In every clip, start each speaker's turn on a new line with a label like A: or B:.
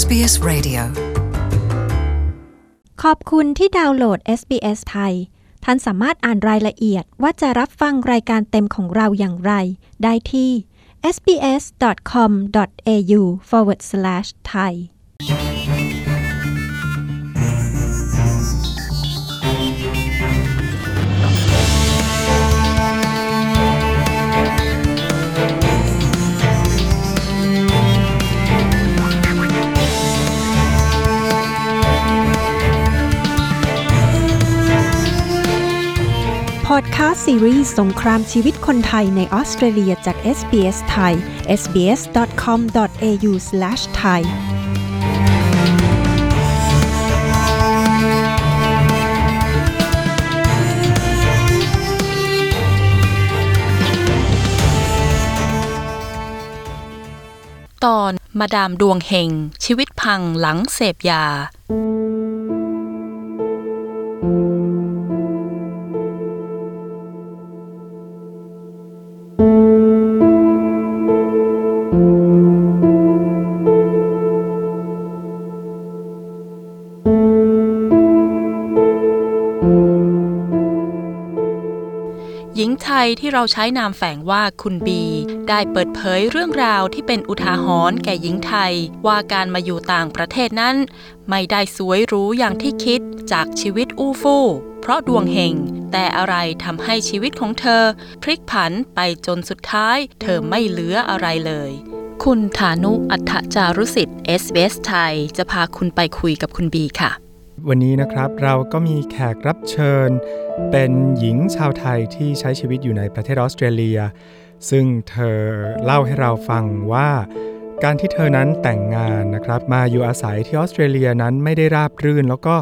A: SBS Radio
B: ขอบคุณที่ดาวน์โหลด SBS ไทย ท่านสามารถอ่านรายละเอียดว่าจะรับฟังรายการเต็มของเราอย่างไร ได้ที่ sbs.com.au/thai อดคาสต์ซีรีส์สงครามชีวิตคนไทยในออสเตรเลียจาก SBS ไทย sbs.com.au/thai
C: ตอนมาดามดวงเฮงชีวิตพังหลังเสพยา หญิงไทยที่เราใช้นามแฝงว่าคุณบี ได้เปิดเผยเรื่องราวที่เป็นอุทาหรณ์แก่หญิงไทย ว่าการมาอยู่ต่างประเทศนั้น ไม่ได้สวยหรูอย่างที่คิดจากชีวิตอู้ฟู่เพราะดวงเฮงแต่อะไรทำให้ชีวิตของเธอ พลิกผันไปจนสุดท้าย เธอไม่เหลืออะไรเลยคุณฐานุอัฏฐจารุสิทธิ์ SBS ไทย จะพาคุณไปคุยกับคุณบีค่ะ
D: วันนี้นะครับเราก็มีแขกรับเชิญ เป็นหญิงชาวไทยที่ใช้ชีวิตอยู่ในประเทศออสเตรเลีย ซึ่งเธอเล่าให้เราฟังว่า การที่เธอนั้นแต่งงานนะครับ มาอยู่อาศัยที่ออสเตรเลียนั้นไม่ได้ราบรื่น แล้วก็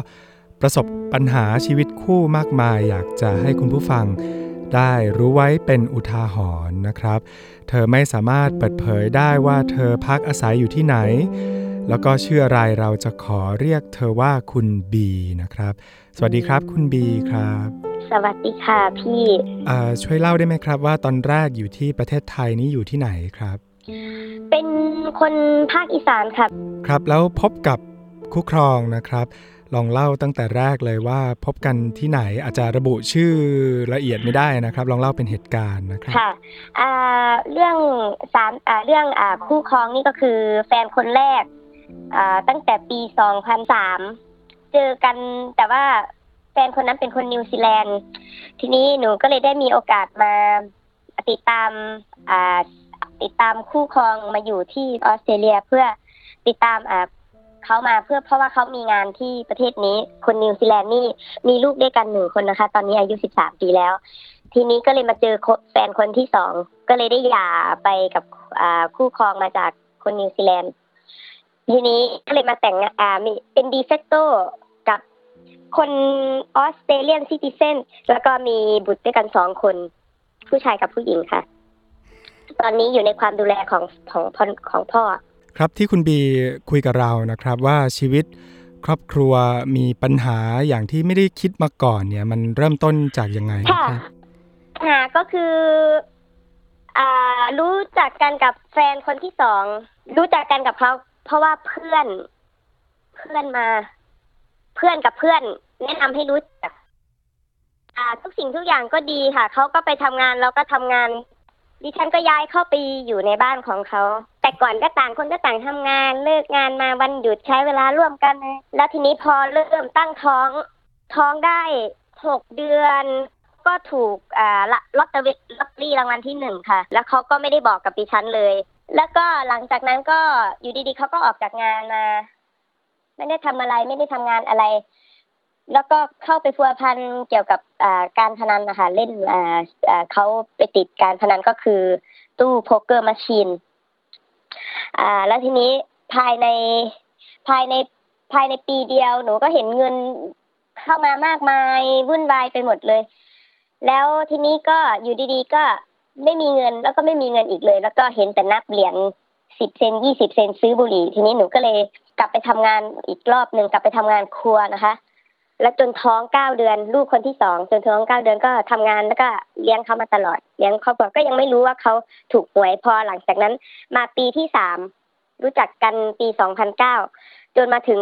D: ประสบปัญหาชีวิตคู่มากมาย อยากจะให้คุณผู้ฟังได้รู้ไว้เป็นอุทาหรณ์นะครับ เธอไม่สามารถเปิดเผยได้ว่าเธอพักอาศัยอยู่ที่ไหน แล้วก็ชื่ออะไรเราจะขอเรียกเธอว่าคุณบีนะครับ สวัสดีครับคุณบีครับ
E: สวัสดีค่ะพี่
D: อ่าช่วยเล่าได้ไหมครับ ว่าตอนแรกอยู่ที่ประเทศไทยนี่อยู่ที่ไหนครับ
E: เป็นคนภาคอีสานค่ะ
D: ครับแล้วพบกับคู่ครองนะครับ ลองเล่าตั้งแต่แรกเลยว่าพบกันที่ไหนอาจจะระบุชื่อละเอียดไม่ได้นะครับ ลองเล่าเป็นเหตุการณ์นะครับ
E: ค่ะอ่าเรื่องสามอ่าเรื่องอ่าคู่ครองนี่ก็คือแฟนคนแรกอ่า ตั้งแต่ปี 2003 เจอกันแต่ว่าแฟนคนนั้นเป็นคนนิวซีแลนด์ ทีนี้หนูก็เลยได้มีโอกาสมาติดตามติดตามคู่ครองมาอยู่ที่ออสเตรเลียเพื่อติดตามเขามาเพื่อเพราะว่าเขามีงานที่ประเทศนี้คนนิวซีแลนด์นี่มีลูกด้วยกันหนึ่งคนนะคะ ตอนนี้อายุ 13 ปีแล้ว ทีนี้ก็เลยมาเจอแฟนคนที่สองก็เลยได้หย่าไปกับคู่ครองมาจากคนนิวซีแลนด์ ทีนี้ก็เลยมาแต่งงานอ่ามีเป็นดีเฟกโตกับคนออสเตรเลียนซิติเซนแล้วก็มีบุตรด้วยกันสองคน ผู้ชายกับผู้หญิงค่ะ ตอนนี้อยู่ในความดูแลของของพ่อของพ่อ
D: ครับที่คุณบีคุยกับเรานะครับว่าชีวิตครอบครัวมีปัญหาอย่างที่ไม่ได้คิดมาก่อนเนี่ย มันเริ่มต้นจากยังไง
E: ค่ะ
D: ครับ
E: ปัญหาก็คืออ่ารู้จักกันกับแฟนคนที่สองรู้จักกันกับเขา เพราะว่าเพื่อน เพื่อนมา เพื่อนกับเพื่อน แนะนำให้รู้จักอ่าทุกสิ่งทุกอย่างก็ดีค่ะ เขาก็ไปทำงานเราก็ทำงาน ดิฉันก็ย้ายเข้าไปอยู่ในบ้านของเขา แต่ก่อนก็ต่างคนก็ต่างทำงาน เลิกงานมาวันหยุดใช้เวลาร่วมกัน แล้วทีนี้พอเริ่มตั้งท้อง ท้องได้หกเดือนก็ถูกอ่าละลอตเตอรี่ลอตเตอรี่รางวัลที่หนึ่งค่ะ แล้วเขาก็ไม่ได้บอกกับดิฉันเลย แล้วก็หลังจากนั้นก็อยู่ดีๆเขาก็ออกจากงานมา ไม่ได้ทำอะไรไม่ได้ทำงานอะไร แล้วก็เข้าไปพัวพันเกี่ยวกับอการพนันนะคะเล่นเขาไปติดการพนันก็คือ ตู้โป๊กเกอร์มาชีนแล้วทีนี้ภายในภายในภายในปีเดียวหนูก็เห็นเงินเข้ามามากมายวุ่นวายไปหมดเลย แล้วทีนี้ก็อยู่ดีๆก็ ไม่มีเงินแล้วก็ไม่มีเงินอีกเลย แล้วก็เห็นแต่นับเหรียญสิบเซนยี่สิบเซนซื้อบุหรี่ ทีนี้หนูก็เลยกลับไปทำงานอีกรอบหนึ่งกลับไปทำงานครัวนะคะ แล้วจนท้องเก้าเดือนลูกคนที่สองจนท้องเก้าเดือนก็ทำงานแล้วก็เลี้ยงเขามาตลอดเลี้ยงครอบครัวก็ยังไม่รู้ว่าเขาถูกหวยพอหลังจากนั้น มาปีที่สามรู้จักกันปีสองพันเก้าจนมาถึง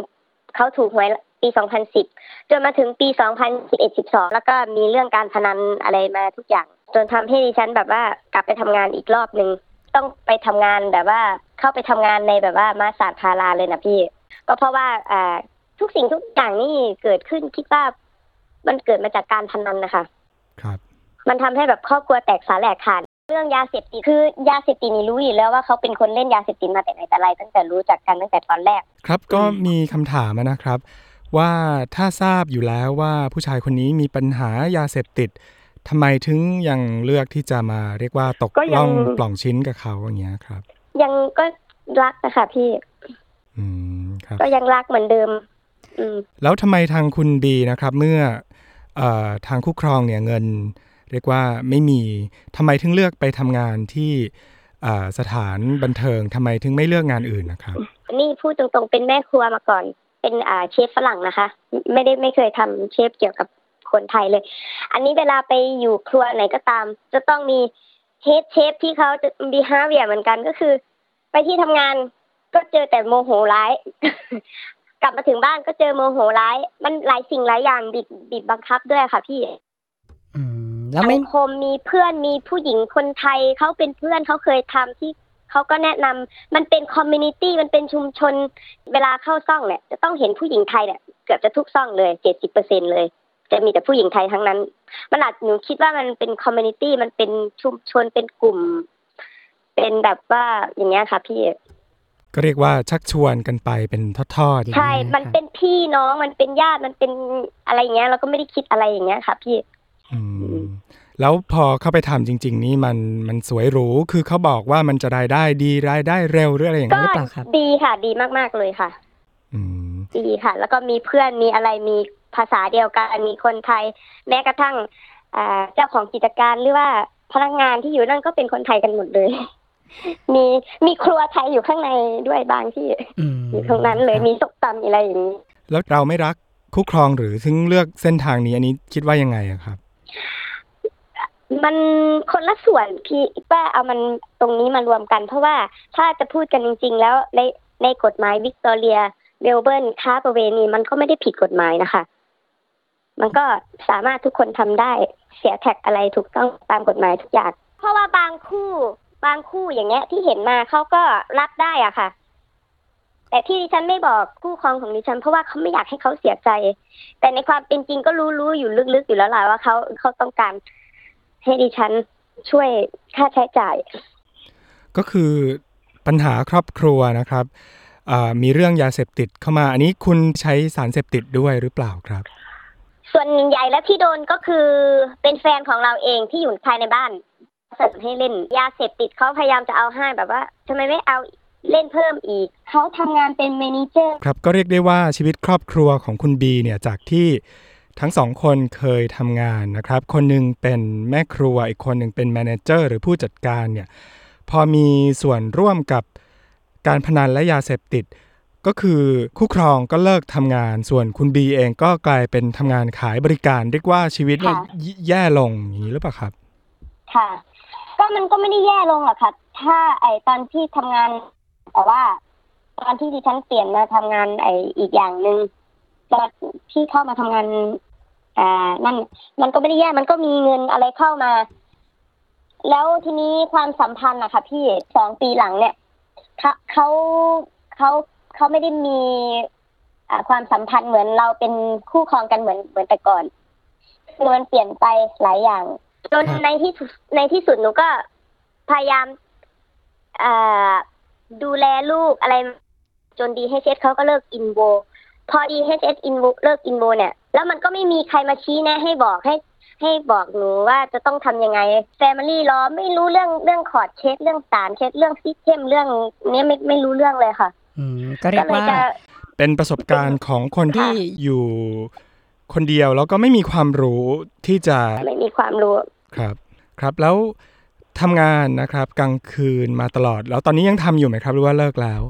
E: เขาถูกหวยปีสองพันสิบจนมาถึงปีสองพันสิบเอ็ดสิบสองแล้วก็มีเรื่องการพนันอะไรมาทุกอย่าง จนทำให้ดิฉันแบบว่ากลับไปทำงานอีกรอบหนึ่งต้องไปทำงานแบบว่าเข้าไปทำงานในแบบว่ามาสาดพาราเลยนะพี่ ก็เพราะว่าอ่าทุกสิ่งทุกอย่างนี่เกิดขึ้นคิดว่ามันเกิดมาจากการพนันนะคะ
D: ครับ
E: มันทำให้แบบครอบครัวแตกสาแหลกขาดเรื่องยาเสพติดคือยาเสพติดนี่รู้อยู่แล้วว่าเขาเป็นคนเล่นยาเสพติดมาแต่ไหนแต่ไรตั้งแต่รู้จักกันตั้งแต่ตอนแรก
D: ครับก็มีคำถามนะครับ ว่าถ้าทราบอยู่แล้วว่าผู้ชายคนนี้มีปัญหายาเสพติด ทำไมถึงยังเลือกที่จะมาเรียกว่าตก
E: ก็ยัง
D: ล่องปล่องชิ้นกับเขาอย่างเงี้ยครับ
E: ยังก็รักนะคะพี่
D: อืมครับ
E: ก็ยังรักเหมือนเดิม อืม
D: แล้วทำไมทางคุณบีนะครับ เมื่อเอ่อทางคู่ครองเนี่ยเงิน เรียกว่าไม่มีทำไมถึงเลือกไปทำงานที่เอ่อสถานบันเทิงทำไมถึงไม่เลือกงานอื่นนะครับ
E: นี่พูดตรงๆเป็นแม่ครัวมาก่อน เป็นอ่าเชฟฝรั่งนะคะ ไม่ได้ไม่เคยทำเชฟเกี่ยวกับ คนไทยเลย อันนี้เวลาไปอยู่ครัวไหนก็ตาม จะต้องมีเฮดเชฟที่เขาจะมีฮาเวียเหมือนกันก็คือ ไปที่ทำงานก็เจอแต่โมโหร้าย กลับมาถึงบ้านก็เจอโมโหร้าย มันหลายสิ่งหลายอย่างบีบบีบบังคับด้วยค่ะพี่
A: อืมแล้วไม่
E: สังคมมีเพื่อนมีผู้หญิงคนไทยเขาเป็นเพื่อนเขาเคยทำที่เขาก็แนะนำมันเป็น community มันเป็นชุมชน เวลาเข้าซ่องเนี่ยจะต้องเห็นผู้หญิงไทยเนี่ยเกือบจะทุกซ่องเลยเจ็ดสิบเปอร์เซ็นเลย จะมีแต่ผู้หญิงไทยทั้งนั้น มันอาจหนูคิดว่ามันเป็น community มันเป็นชุมชนเป็นกลุ่ม เป็นแบบว่าอย่างเงี้ยค่ะพี่
D: ก็เรียกว่าชักชวนกันไปเป็นทอดๆอย่าง
E: ใช่
D: นี้
E: มันเป็นพี่น้องมันเป็นญาติมันเป็นอะไรอย่างเงี้ย เราก็ไม่ได้คิดอะไรอย่างเงี้ยค่ะ พี่
D: อืมแล้วพอเข้าไปทำจริง ๆ นี่มันมันสวยหรู คือเขาบอกว่ามันจะรายได้ดีรายได้เร็วหรืออะไรอย่าง
E: ก็
D: นั้นหรือเปล่าครับ
E: ดีค่ะ ดีมากๆเลยค่ะ
D: อืม
E: ดีค่ะ แล้วก็มีเพื่อนมีอะไรมี ภาษาเดียวกันมีคนไทย แม้กระทั่งอ่าเจ้าของกิจการหรือว่าพนักงานที่อยู่นั่นก็เป็นคนไทยกันหมดเลย มีมีครัวไทยอยู่ข้างในด้วยบางที่
A: อืม
E: อยู่ตรงนั้นเลยมีตกตำอะไรอย่างนี้
D: แล้วเราไม่รักคู่ครองหรือถึงเลือกเส้นทางนี้อันนี้คิดว่ายังไงอะครับ
E: มันคนละส่วนพี่ว่าเอามันตรงนี้มารวมกัน เพราะว่าถ้าจะพูดกันจริง ๆ แล้วในในกฎหมายวิกตอเรียเบลเบิร์นค้าประเวณีมันก็ไม่ได้ผิดกฎหมายนะคะ มันก็สามารถทุกคนทำได้เสียแท็กอะไรถูกต้องตามกฎหมายทุกอย่าง เพราะว่าบางคู่บางคู่อย่างเงี้ยที่เห็นมาเขาก็รับได้อะค่ะ แต่ที่ดิฉันไม่บอกคู่ครองของดิฉัน เพราะว่าเขาไม่อยากให้เขาเสียใจ แต่ในความเป็นจริงก็รู้รู้อยู่ลึกๆอยู่แล้วล่ะว่าเขาเขาต้องการให้ดิฉันช่วยค่าใช้จ่าย
D: ก็คือปัญหาครอบครัวนะครับมีเรื่องยาเสพติดเข้ามา อันนี้คุณใช้สารเสพติดด้วยหรือเปล่าครับ
E: ส่วนใหญ่แล้วที่โดนก็คือเป็นแฟนของเราเองที่อยู่ภายในบ้านเสนอให้เล่นยาเสพติดเขาพยายามจะเอาให้แบบว่าทำไมไม่เอาเล่นเพิ่มอีก เขาทำงานเป็นเมนเจอร์
D: ครับก็เรียกได้ว่าชีวิตครอบครัวของคุณบีเนี่ยจากที่ทั้งสองคนเคยทำงานนะครับ คนหนึ่งเป็นแม่ครัวอีกคนหนึ่งเป็นแมเนเจอร์หรือผู้จัดการเนี่ยพอมีส่วนร่วมกับการพนันและยาเสพติด ก็คือคู่ครองก็เลิกทำงาน ส่วนคุณบีเองก็กลายเป็นทำงานขายบริการเรียกว่าชีวิตเนี่ย
E: ค่ะ
D: แย่ลงอย่างนี้หรือเปล่าครับ
E: ค่ะ ก็มันก็ไม่ได้แย่ลงหรอกค่ะ ถ้าไอตอนที่ทำงาน แต่ว่า ตอนที่ดิฉันเปลี่ยนมาทำงานไออีกอย่างหนึ่งตอนที่เข้ามาทำงานอ่านั่นมันก็ไม่ได้แย่มันก็มีเงินอะไรเข้ามา แล้วทีนี้ความสัมพันธ์นะคะพี่สองปีหลังเนี่ยเขาเขา เขาไม่ได้มีความสัมพันธ์เหมือนเราเป็นคู่ครองกันเหมือนเหมือนแต่ก่อนคือมันเปลี่ยนไปหลายอย่าง จนในที่ในที่สุดหนูก็พยายามดูแลลูกอะไร จนดีเเเขาก็เลิกอินโวพอดีเอสอินโวเลิกอินโวเนี่ย แล้วมันก็ไม่มีใครมาชี้แนะให้บอกให้ให้บอกหนูว่าจะต้องทำยังไงแฟมิลี่ล้อไม่รู้เรื่องเรื่องคอร์ดเช็ดเรื่องสารเช็ดเรื่องซิสเทมเรื่องนี้ไม่ไม่รู้เรื่องเลยค่ะ
A: ก็เรี
E: ก็
A: ยก
E: เลย
A: ว่า
E: จะ
D: เป็นประสบการณ์ของคนที่
E: ค่ะ
D: อยู่คนเดียวแล้วก็ไม่มีความรู้ที่จะ
E: ไม่มีความรู้
D: ครับครับแล้วทำงานนะครับ กลางคืนมาตลอด แล้วตอนนี้ยังทำอยู่ไหมครับหรือว่าเลิกแล้ว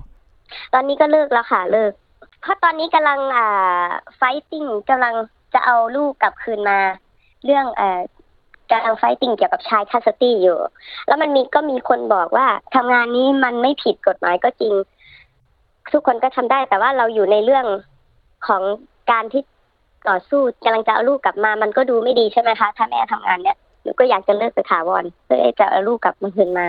E: ตอนนี้ก็เลิกแล้วค่ะเลิก เพราะตอนนี้กำลังอ่า fighting กำลังจะเอาลูกกลับคืนมา เรื่องเอ่อกำลัง fighting เกี่ยวกับ child custody อยู่ แล้วมันมีก็มีคนบอกว่าทำงานนี้มันไม่ผิดกฎหมายก็จริง ทุกคนก็ทำได้ แต่ว่าเราอยู่ในเรื่องของการที่ต่อสู้กำลังจะเอาลูกกลับมา มันก็ดูไม่ดีใช่ไหมคะ ถ้าแม่ทำงานเนี่ยหนูก็อยากจะเลิกไปถาวรเพื่อจะเอาลูกกลับมาคืนมา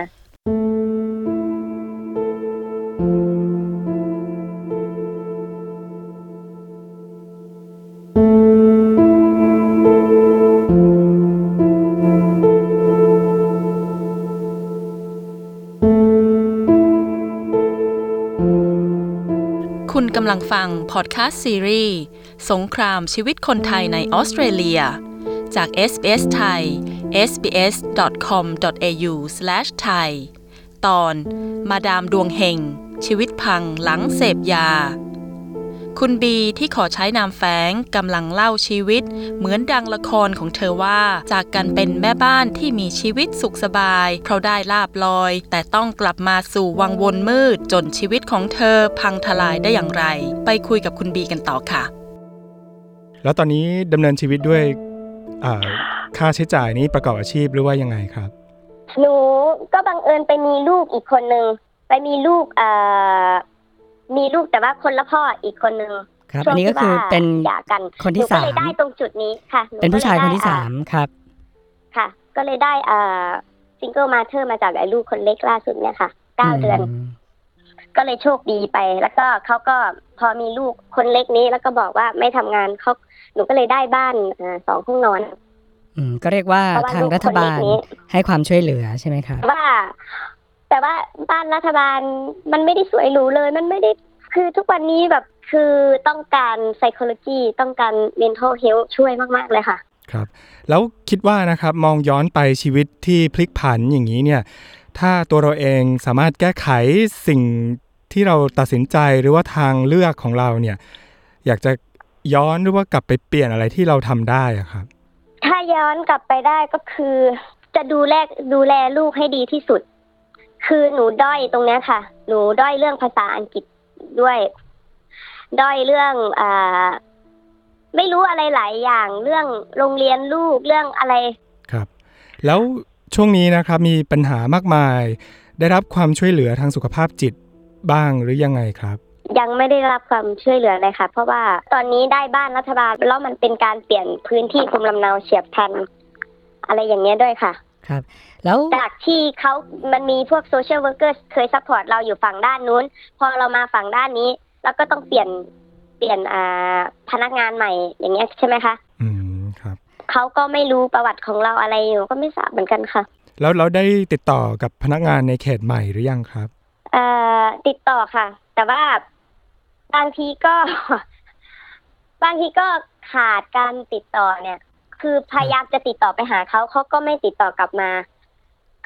C: ลังฟังพอดแคสต์ซีรีส์สงครามชีวิตคนไทยในออสเตรเลีย จาก SBS ไทย sbs.com.au/thai ตอน มาดามดวงเฮงชีวิตพังหลังเสพยา คุณบีที่ขอใช้นามแฝงกำลังเล่าชีวิต เหมือนดังละครของเธอว่า จากการเป็นแม่บ้านที่มีชีวิตสุขสบาย เพราะได้ลาบลอย แต่ต้องกลับมาสู่วังวนมืด จนชีวิตของเธอพังทลายได้อย่างไร ไปคุยกับคุณบีกันต่อค่ะ
D: แล้วตอนนี้ดำเนินชีวิตด้วยอ่าค่าใช้จ่ายนี้ประกอบอาชีพหรือว่ายังไงครับ
E: หนูก็บังเอิญไปมีลูกอีกคนนึงไปมีลูกเอ่อ มีลูกแต่ว่าคนละพ่ออีกคนนึง
A: ครับ
E: ช่ว
A: อั
E: ง
A: นนี้ก็คือ
E: ที่ว่า
A: เป็น
E: หย่ากัน
A: คน
E: ห
A: ที่
E: นูก็
A: สา
E: เล
A: ม
E: ยได้ตรงจุดนี้ค่ะห
A: เป็นผู้ชายคนที่
E: ก็เล
A: สามครับ
E: ค่ะ ก็เลยได้อ่าซิงเกิลมาเธอมาจากไอ้ลูกคนเล็กล่าสุดเนี่ยค่ะเก้าเดือน
A: ม
E: ก็เลยโชคดีไป แล้วก็เขาก็พอมีลูกคนเล็กนี้ แล้วก็บอกว่าไม่ทำงานเขาหนูก็เลยได้บ้านอ่าสองห้องนอน
A: อืม ก็เรียกว่า
E: เพราะว่า
A: ทาง
E: ลูก
A: รัฐบาล
E: คนเล็กนี้
A: ให้ความช่วยเหลือใช่ไหมครับ
E: แต่ว่า แต่ว่าบ้านรัฐบาลมันไม่ได้สวยหรูเลย มันไม่ได้คือทุกวันนี้แบบคือต้องการ psychology ต้องการ mental health ช่วยมาก ๆ เลยค่ะ
D: ครับ แล้วคิดว่านะครับมองย้อนไปชีวิตที่พลิกผันอย่างนี้เนี่ย ถ้าตัวเราเองสามารถแก้ไขสิ่งที่เราตัดสินใจหรือว่าทางเลือกของเราเนี่ย อยากจะย้อนหรือว่ากลับไปเปลี่ยนอะไรที่เราทำได้อะครับ
E: ถ้าย้อนกลับไปได้ก็คือ จะดูแลดูแลลูกให้ดีที่สุด คือหนูด้อยตรงเนี้ยค่ะ หนูด้อยเรื่องภาษาอังกฤษด้วย ด้อยเรื่องอ่าไม่รู้อะไรหลายอย่างเรื่องโรงเรียนลูกเรื่องอะไร
D: ครับ แล้วช่วงนี้นะครับมีปัญหามากมาย ได้รับความช่วยเหลือทางสุขภาพจิตบ้างหรือยังไงครับ
E: ยังไม่ได้รับความช่วยเหลือเลยค่ะ เพราะว่าตอนนี้ได้บ้านรัฐบาลแล้วมันเป็นการเปลี่ยนพื้นที่ภูมิลำเนาเฉียบพลันอะไรอย่างเงี้ยด้วยค่ะ
A: ครับ แล้ว
E: จากที่เขามันมีพวก social worker เคย support เราอยู่ฝั่งด้านนู้น พอเรามาฝั่งด้านนี้เราก็ต้องเปลี่ยนเปลี่ยนอ่าพนักงานใหม่อย่างเงี้ยใช่ไหมคะ
D: อืมครับ
E: เขาก็ไม่รู้ประวัติของเราอะไรอยู่ก็ไม่ทราบเหมือนกันค่ะ
D: แล้วเราได้ติดต่อกับพนักงานในเขตใหม่หรือยังครับ
E: เอ่อติดต่อค่ะ แต่ว่าบางทีก็ บางทีก็ขาดการติดต่อเนี่ย คือพยายามจะติดต่อไปหาเขาเขาก็ไม่ติดต่อกลับมา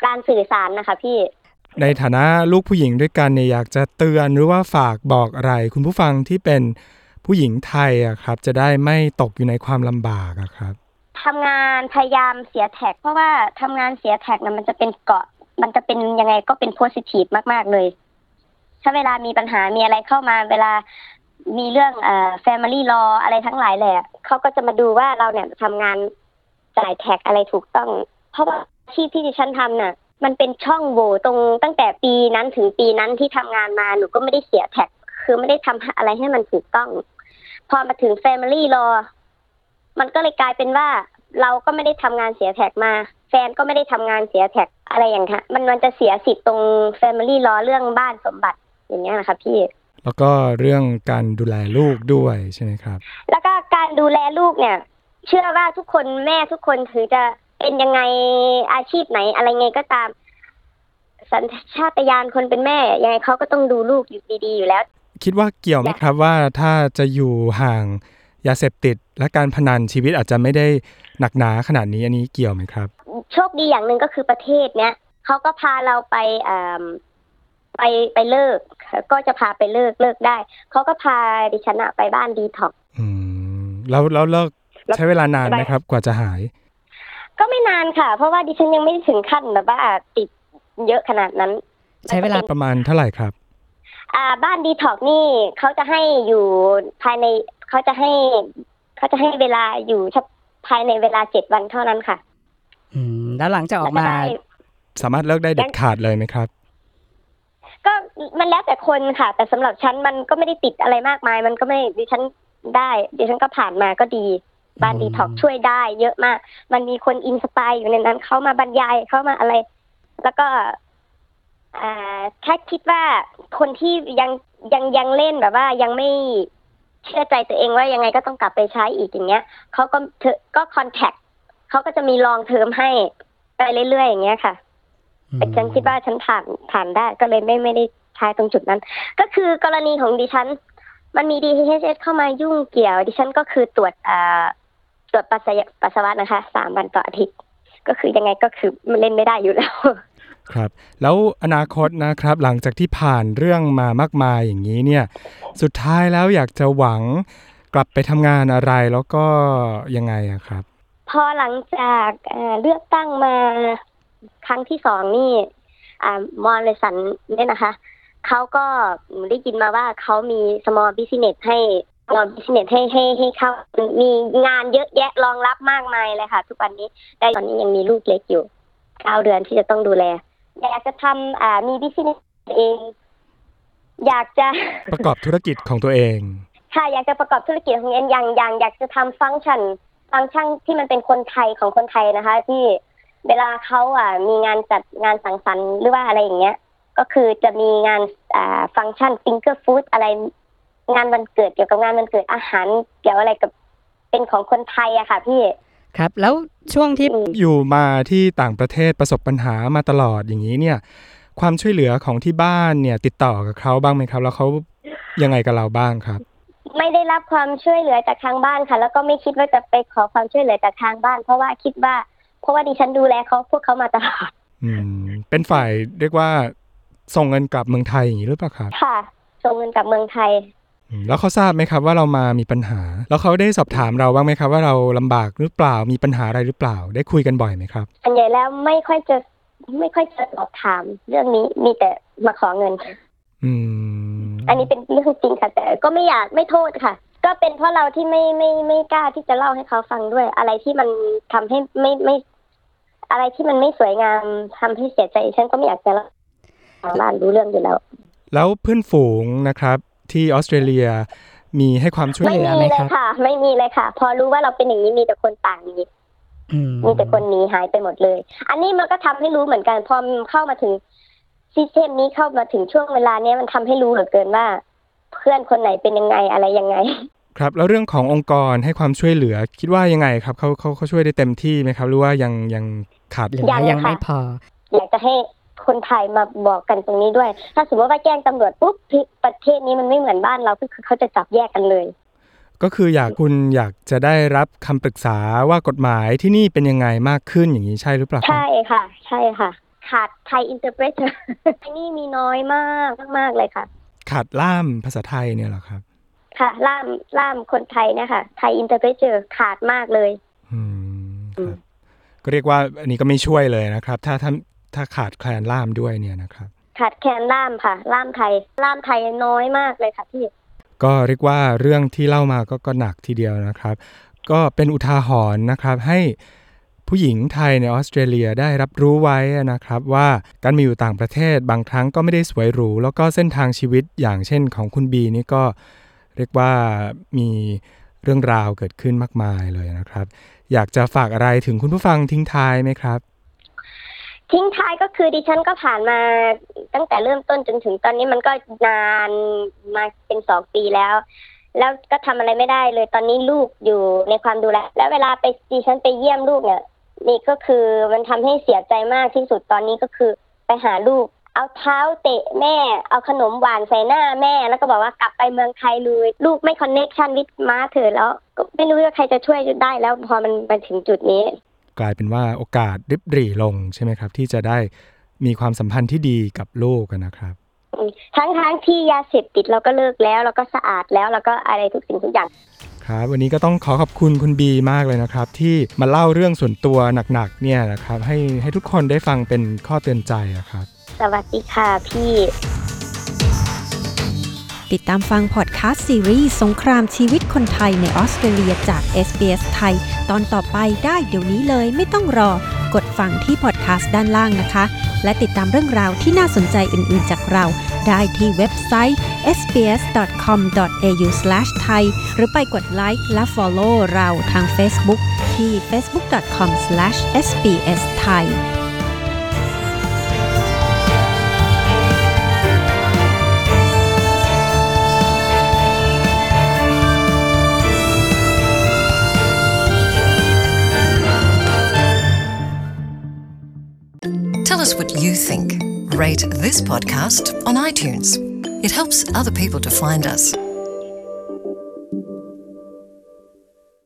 E: การสื่อสารนะคะพี่
D: ในฐานะลูกผู้หญิงด้วยกันเนี่ยอยากจะเตือนหรือว่าฝากบอกอะไร คุณผู้ฟังที่เป็นผู้หญิงไทยอะครับ จะได้ไม่ตกอยู่ในความลำบากอะครับ
E: ทำงานพยายามเสียแท็ก เพราะว่าทำงานเสียแท็กนะมันจะเป็นเกาะ มันจะเป็นยังไงก็เป็นโพสิทีฟมาก ๆ เลย ถ้าเวลามีปัญหามีอะไรเข้ามาเวลามีเรื่องเอ่อ family law อะไรทั้งหลายแหละเขาก็จะมาดูว่าเราเนี่ยทำงานจ่ายแท็กอะไรถูกต้อง เพราะว่าอา ชีพที่ดิฉันทำน่ะ มันเป็นช่องโหว่ตรงตั้งแต่ปีนั้นถึงปีนั้นที่ทำงานมาหนูก็ไม่ได้เสียแท็ก คือไม่ได้ทำอะไรให้มันถูกต้อง พอมาถึง family law มันก็เลยกลายเป็นว่าเราก็ไม่ได้ทำงานเสียแท็กมา แฟนก็ไม่ได้ทำงานเสียแท็กอะไรอย่างเงี้ยมันมันจะเสียสิทธิ์ตรง Family Law เรื่องบ้านสมบัติอย่างเงี้ยนะคะพี่
D: แล้วก็เรื่องการดูแลลูกด้วยใช่ไหมครับ
E: แล้วก็การดูแลลูกเนี่ย เชื่อว่าทุกคนแม่ทุกคนถือจะ เป็นยังไงอาชีพไหน อะไรไงก็ตาม สัญชาตญาณคนเป็นแม่ยังไงเขาก็ต้องดูลูกอยู่ดีๆอยู่แล้ว
D: คิดว่าเกี่ยวไหมครับว่าถ้าจะอยู่ห่างยาเสพติดและการพนันชีวิตอาจจะไม่ได้หนักหนาขนาดนี้อันนี้เกี่ยวไหมครับ
E: โชคดีอย่างหนึ่งก็คือประเทศเนี้ยเขาก็พาเราไปอ่าไปไปเลิก ก็จะพาไปเลิกเลิกได้เขาก็พาดิฉันอะไปบ้านดีท็อก
D: อืมแล้วแล้วเลิกใช้เวลานานไหมครับ กว่าจะหาย
E: ก็ไม่นานค่ะ เพราะว่าดิฉันยังไม่ได้ถึงขั้นแบบว่าติดเยอะขนาดนั้น
A: ใช้เวลา
D: ประมาณเท่าไหร่ครับ
E: อ่า บ้านดีท็อกนี่เขาจะให้อยู่ภายในเขาจะให้เขาจะให้เวลาอยู่เฉพาะภายในเวลาเจ็ดวันเท่านั้นค่ะ
A: อืม แล้วหลังจากออกมา
E: แล้วได้
D: สามารถเลิกได้เด็ดขาดเลยไหมครับ
E: ก็มันแล้วแต่คนค่ะ แต่สำหรับฉันมันก็ไม่ได้ติดอะไรมากมาย มันก็ไม่ดิฉันได้ดิฉันก็ผ่านมาก็ดี บ้าน
A: อืม
E: ดีท็อกช่วยได้ เยอะมาก มันมีคน inspire อยู่ในนั้นเขามาบรรยายเขามาอะไร แล้วก็อ่าแค่คิดว่าคนที่ยังยังยังเล่นแบบว่ายังไม่เชื่อใจตัวเองว่ายังไงก็ต้องกลับไปใช้อีกอย่างเงี้ยเขาก็เธอก็ contact เขาก็จะมี long term ให้ไปเรื่อยๆอย่างเงี้ยค่ะแต่ฉันคิดว่าฉันผ่านผ่านได้ก็เลยไม่ไม่ได้ใช้ตรงจุดนั้น ก็คือกรณีของดิฉัน มันมี DHS เข้ามายุ่งเกี่ยว ดิฉันก็คือตรวจอ่า ตรวจปัสสาวะปัสสาวะนะคะสามวันต่ออาทิตย์ ก็คือยังไงก็คือมันเล่นไม่ได้อยู่แล้ว
D: ครับแล้วอนาคตนะครับหลังจากที่ผ่านเรื่องมามากมายอย่างนี้เนี่ยสุดท้ายแล้วอยากจะหวังกลับไปทำงานอะไรแล้วก็ยังไงอะครับ
E: พอหลังจากเอ่อเลือกตั้งมาครั้งที่สองนี่อ่ามอลสันเนี่ยนะคะเขาก็ได้ยินมาว่าเขามี small business ให้ small business ให้ให้ให้เข้ามีงานเยอะแยะรองรับมากมายเลยค่ะ ทุกวันนี้แต่ตอนนี้ยังมีลูกเล็กอยู่เก้าเดือนที่จะต้องดูแล อยากจะทำอ่ามี business เอง อยากจะ
D: ประกอบธุรกิจของตัวเอง
E: ค่ะอยากจะประกอบธุรกิจของเอ็นอย่างอย่างอยากจะทำฟังก์ชันฟังก์ชันที่มันเป็นคนไทยของคนไทยนะคะ ที่เวลาเขาอะมีงานจัดงานสังสรรค์หรือว่าอะไรอย่างเงี้ย ก็คือจะมีงานอ่าฟังก์ชันฟิงเกอร์ฟู้ดอะไร งานวันเกิดเกี่ยวกับงานวันเกิดอาหารเกี่ยวอะไรกับเป็นของคนไทยอะค่ะพี่
A: ครับ แล้วช่วงที่
E: อืม
D: อยู่มาที่ต่างประเทศประสบปัญหามาตลอดอย่างนี้เนี่ย ความช่วยเหลือของที่บ้านเนี่ย ติดต่อกับเขาบ้างไหมครับ แล้วเขายังไงกับเราบ้างครับ
E: ไม่ได้รับความช่วยเหลือจากทางบ้านค่ะ แล้วก็ไม่คิดว่าจะไปขอความช่วยเหลือจากทางบ้าน เพราะว่าคิดว่า เพราะว่าดิฉันดูแลเขาพวกเขามาตลอด
D: อืมเป็นฝ่ายเรียกว่าส่งเงินกลับเมืองไทยอย่างนี้หรือเปล่าครับ
E: ค่ะส่งเงินกลับเมืองไทย
D: อืม แล้วเขาทราบไหมครับว่าเรามามีปัญหา แล้วเขาได้สอบถามเราบ้างไหมครับว่าเราลำบากหรือเปล่ามีปัญหาอะไรหรือเปล่า ได้คุยกันบ่อยไหมครับ
E: อันใหญ่แล้วไม่ค่อยจะไม่ค่อยจะสอบถาม เรื่องนี้มีแต่มาขอเงิน
D: อืม
E: อันนี้เป็นเรื่องจริงค่ะ แต่ก็ไม่อยากไม่โทษค่ะ ก็เป็นเพราะเราที่ไม่ไม่ไม่กล้าที่จะเล่าให้เขาฟังด้วย อะไรที่มันทำให้ไม่ไม่ อะไรที่มันไม่สวยงามทำให้เสียใจฉันก็ไม่อยากจะเล่าทางบ้านรู้เรื่องอยู่แล้ว
D: แล้วเพื่อนฝูงนะครับ ที่ออสเตรเลียมีให้ความช่วย
E: ไม่
D: เหลือ
E: มี
A: ไหม
E: เล
A: ครั
E: ย
A: บ
E: ค่ะ ไม่มีเลยค่ะ พอรู้ว่าเราเป็นอย่างนี้มีแต่คนต่างหนี้
A: อืม
E: มีแต่คนหนีหายไปหมดเลย อันนี้มันก็ทำให้รู้เหมือนกัน พอมันเข้ามาถึงซิสเทมนี้เข้ามาถึงช่วงเวลาเนี้ยมันทำให้รู้เหลือเกินว่า เพื่อนคนไหนเป็นยังไงอะไรยังไง
D: ครับ แล้วเรื่องขององค์กรให้ความช่วยเหลือ คิดว่ายังไงครับเขาเขาเขาช่วยได้เต็มที่ไหมครับ หรือว่ายังยังขาด
A: หรือ
E: ยั
A: ว่างยัง
E: ค่ะ
A: ไม่พอ
E: อยากจะให้ คนไทยมาบอกกันตรงนี้ด้วย ถ้าสมมติว่าแจ้งตำรวจปุ๊บประเทศนี้มันไม่เหมือนบ้านเราก็คือเขาจะจับแยกกันเลย
D: ก็คืออยากคุณอยากจะได้รับคำปรึกษาว่ากฎหมายที่นี่เป็นยังไงมากขึ้นอย่างนี้ใช่หรือเปล่าครับ
E: ใช่ค่ะ ใช่ค่ะ ขาด Thai interpret ที่นี่มีน้อยมากมากๆเลยค่ะ
D: ขาดล่ามภาษาไทยเนี่ยเหรอครับ
E: ค่ะล่ามล่ามคนไทยเนี่ยค่ะ Thai interpret ขาดมากเลย
D: อืมครับก็เรียกว่าอันนี้ก็ไม่ช่วยเลยนะครับ ถ้าถ้า ถ้าขาดแคลนล่ามด้วยเนี่ยนะครับ
E: ขาดแคลนล่ามค่ะ ล่ามไทย ล่ามไทยน้อยมากเลยค่ะพี่
D: ก็เรียกว่าเรื่องที่เล่ามาก็ก็หนักทีเดียวนะครับ ก็เป็นอุทาหรณ์นะครับให้ผู้หญิงไทยในออสเตรเลียได้รับรู้ไว้นะครับว่าการมาอยู่ต่างประเทศบางครั้งก็ไม่ได้สวยหรู แล้วก็เส้นทางชีวิตอย่างเช่นของคุณบีนี่ก็เรียกว่ามีเรื่องราวเกิดขึ้นมากมายเลยนะครับ อยากจะฝากอะไรถึงคุณผู้ฟังทิ้งท้ายไหมครับ
E: ทิ้งท้ายก็คือดิฉันก็ผ่านมาตั้งแต่เริ่มต้นจนถึงตอนนี้มันก็นานมาเป็นสองปีแล้ว แล้วก็ทำอะไรไม่ได้เลยตอนนี้ลูกอยู่ในความดูแลแล้วเวลาไปดิฉันไปเยี่ยมลูกเนี่ยนี่ก็คือมันทำให้เสียใจมากที่สุดตอนนี้ก็คือไปหาลูก เอาเท้าเตะแม่ เอาขนมหวานใส่หน้าแม่ แล้วก็บอกว่ากลับไปเมืองไทยเลยลูกไม่คอนเน็กชันวิทมาเธอแล้ว ก็ไม่รู้ว่าใครจะช่วยได้แล้วพอมันมาถึงจุดนี้
D: กลายเป็นว่าโอกาสริบหรี่ลงใช่ไหมครับ ที่จะได้มีความสัมพันธ์ที่ดีกับลูกอะนะครับ
E: ทั้งทั้งที่ยาเสพติดเราก็เลิกแล้ว เราก็สะอาดแล้วแล้วก็อะไรทุกสิ่งทุกอย่าง
D: ครับวันนี้ก็ต้องขอขอบคุณคุณบีมากเลยนะครับ ที่มาเล่าเรื่องส่วนตัวหนักๆเนี่ยนะครับ ให้ให้ทุกคนได้ฟังเป็นข้อเตือนใจอะครับ
E: สวัสดีค่ะพี่
B: ติดตามฟังพอดคาสต์ซีรีส์สงครามชีวิตคนไทยในออสเตรเลียจาก SBS ไทย ตอนต่อไปได้เดี๋ยวนี้เลยไม่ต้องรอ กดฟังที่พอดคาสต์ด้านล่างนะคะ และติดตามเรื่องราวที่น่าสนใจอื่นๆจากเรา ได้ที่เว็บไซต์ sbs.com.au/thai หรือไปกดไลค์และ Follow เราทาง Facebook ที่ facebook.com/sbsthai
F: us what you think. Rate this podcast on iTunes. It helps other people to find us.